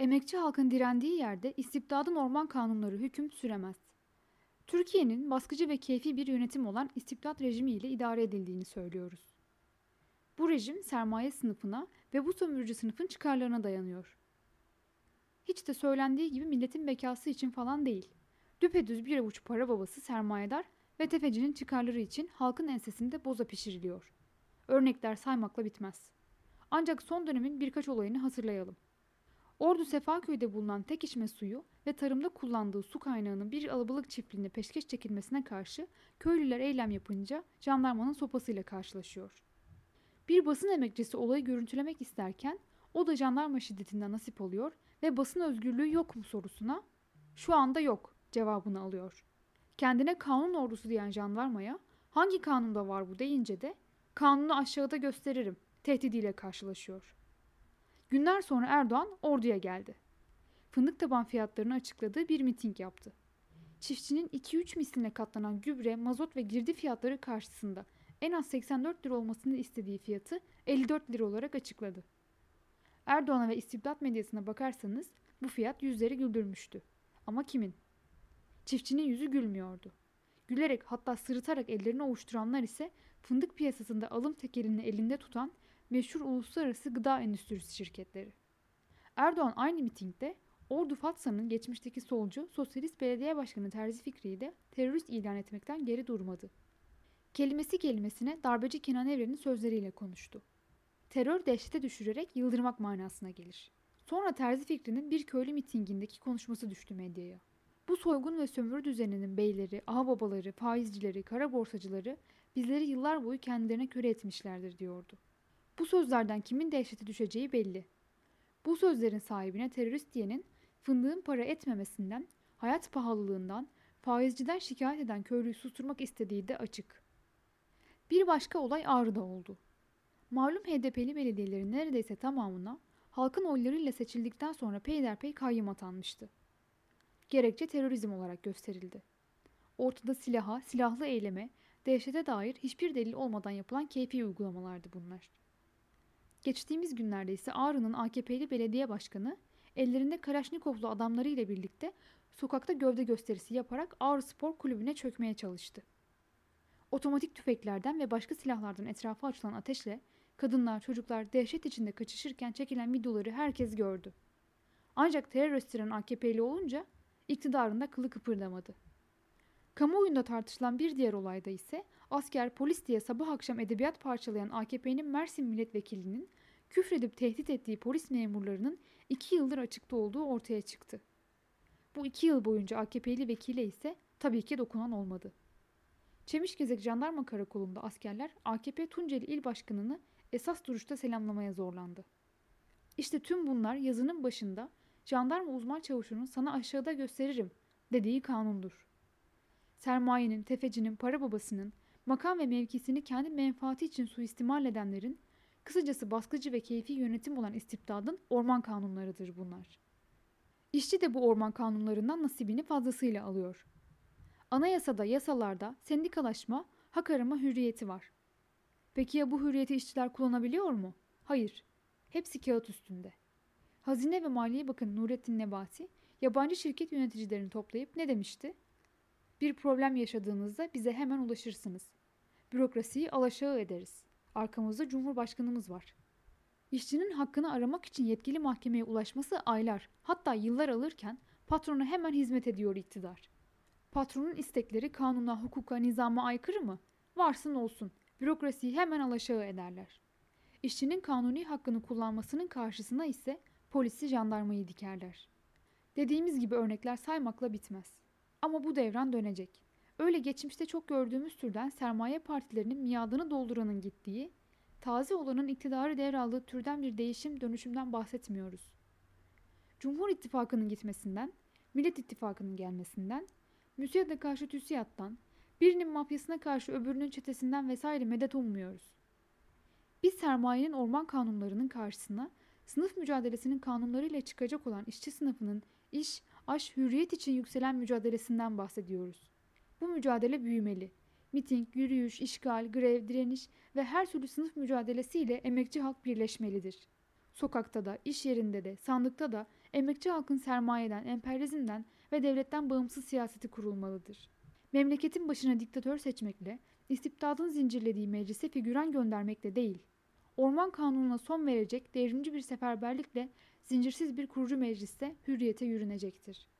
Emekçi halkın direndiği yerde istibdadın orman kanunları hüküm süremez. Türkiye'nin baskıcı ve keyfi bir yönetim olan istibdat rejimi ile idare edildiğini söylüyoruz. Bu rejim sermaye sınıfına ve bu sömürücü sınıfın çıkarlarına dayanıyor. Hiç de söylendiği gibi milletin bekası için falan değil. Düpedüz bir avuç para babası sermayedar ve tefecinin çıkarları için halkın ensesinde boza pişiriliyor. Örnekler saymakla bitmez. Ancak son dönemin birkaç olayını hatırlayalım. Ordu Sefaköy'de bulunan tek içme suyu ve tarımda kullandığı su kaynağının bir alabalık çiftliğine peşkeş çekilmesine karşı köylüler eylem yapınca jandarmanın sopasıyla karşılaşıyor. Bir basın emekçisi olayı görüntülemek isterken o da jandarma şiddetinden nasip oluyor ve basın özgürlüğü yok mu sorusuna şu anda yok cevabını alıyor. Kendine kanun ordusu diyen jandarmaya hangi kanunda var bu deyince de kanunu aşağıda gösteririm tehdidiyle karşılaşıyor. Günler sonra Erdoğan orduya geldi. Fındık taban fiyatlarını açıkladığı bir miting yaptı. Çiftçinin 2-3 misline katlanan gübre, mazot ve girdi fiyatları karşısında en az 84 lira olmasını istediği fiyatı 54 lira olarak açıkladı. Erdoğan'a ve istibdat medyasına bakarsanız bu fiyat yüzleri güldürmüştü. Ama kimin? Çiftçinin yüzü gülmüyordu. Gülerek hatta sırıtarak ellerini ovuşturanlar ise fındık piyasasında alım tekelini elinde tutan meşhur uluslararası gıda endüstrisi şirketleri. Erdoğan aynı mitingde Ordu Fatsa'nın geçmişteki solcu Sosyalist Belediye Başkanı Terzi Fikri'yi de terörist ilan etmekten geri durmadı. Kelimesi kelimesine darbeci Kenan Evren'in sözleriyle konuştu. Terör dehşete düşürerek yıldırmak manasına gelir. Sonra Terzi Fikri'nin bir köylü mitingindeki konuşması düştü medyaya. Bu soygun ve sömürü düzeninin beyleri, ağababaları, faizcileri, kara borsacıları bizleri yıllar boyu kendilerine köle etmişlerdir diyordu. Bu sözlerden kimin dehşete düşeceği belli. Bu sözlerin sahibine terörist diyenin fındığın para etmemesinden, hayat pahalılığından, faizciden şikayet eden köylüyü susturmak istediği de açık. Bir başka olay Ağrı'da oldu. Malum HDP'li belediyelerin neredeyse tamamına halkın oylarıyla seçildikten sonra peyderpey kayyım atanmıştı. Gerekçe terörizm olarak gösterildi. Ortada silaha, silahlı eyleme, dehşete dair hiçbir delil olmadan yapılan keyfi uygulamalardı bunlar. Geçtiğimiz günlerde ise Ağrı'nın AKP'li belediye başkanı ellerinde Kalaşnikovlu adamlarıyla birlikte sokakta gövde gösterisi yaparak Ağrı Spor Kulübü'ne çökmeye çalıştı. Otomatik tüfeklerden ve başka silahlardan etrafa açılan ateşle kadınlar, çocuklar dehşet içinde kaçışırken çekilen videoları herkes gördü. Ancak terör AKP'li olunca iktidarında kılı kıpırdamadı. Kamuoyunda tartışılan bir diğer olayda ise asker polis diye sabah akşam edebiyat parçalayan AKP'nin Mersin milletvekilinin küfredip tehdit ettiği polis memurlarının iki yıldır açıkta olduğu ortaya çıktı. Bu iki yıl boyunca AKP'li vekile ise tabii ki dokunan olmadı. Çemişgezek Jandarma Karakolu'nda askerler AKP Tunceli İl Başkanı'nı esas duruşta selamlamaya zorlandı. İşte tüm bunlar yazının başında jandarma uzman çavuşunun sana aşağıda gösteririm dediği kanundur. Sermayenin, tefecinin, para babasının, makam ve mevkisini kendi menfaati için suistimal edenlerin, kısacası baskıcı ve keyfi yönetim olan istibdadın orman kanunlarıdır bunlar. İşçi de bu orman kanunlarından nasibini fazlasıyla alıyor. Anayasada, yasalarda sendikalaşma, hak arama hürriyeti var. Peki ya bu hürriyeti işçiler kullanabiliyor mu? Hayır. Hepsi kağıt üstünde. Hazine ve Maliye Bakanı Nurettin Nebati, yabancı şirket yöneticilerini toplayıp ne demişti? Bir problem yaşadığınızda bize hemen ulaşırsınız. Bürokrasiyi alaşağı ederiz. Arkamızda Cumhurbaşkanımız var. İşçinin hakkını aramak için yetkili mahkemeye ulaşması aylar, hatta yıllar alırken patrona hemen hizmet ediyor iktidar. Patronun istekleri kanuna, hukuka, nizama aykırı mı? Varsın olsun. Bürokrasiyi hemen alaşağı ederler. İşçinin kanuni hakkını kullanmasının karşısına ise polisi jandarmayı dikerler. Dediğimiz gibi örnekler saymakla bitmez. Ama bu devran dönecek. Öyle geçmişte çok gördüğümüz türden sermaye partilerinin miadını dolduranın gittiği, taze olanın iktidarı devraldığı türden bir değişim dönüşümden bahsetmiyoruz. Cumhur İttifakı'nın gitmesinden, Millet İttifakı'nın gelmesinden, müsiyada karşı TÜSİAD'dan, birinin mafyasına karşı öbürünün çetesinden vesaire medet ummuyoruz. Biz sermayenin orman kanunlarının karşısına sınıf mücadelesinin kanunlarıyla çıkacak olan işçi sınıfının iş, aş, hürriyet için yükselen mücadelesinden bahsediyoruz. Bu mücadele büyümeli. Miting, yürüyüş, işgal, grev, direniş ve her türlü sınıf mücadelesiyle emekçi halk birleşmelidir. Sokakta da, iş yerinde de, sandıkta da emekçi halkın sermayeden, emperyalizmden ve devletten bağımsız siyaseti kurulmalıdır. Memleketin başına diktatör seçmekle, istibdadın zincirlediği meclise figüran göndermekle değil, orman kanununa son verecek devrimci bir seferberlikle zincirsiz bir kurucu mecliste hürriyete yürünecektir.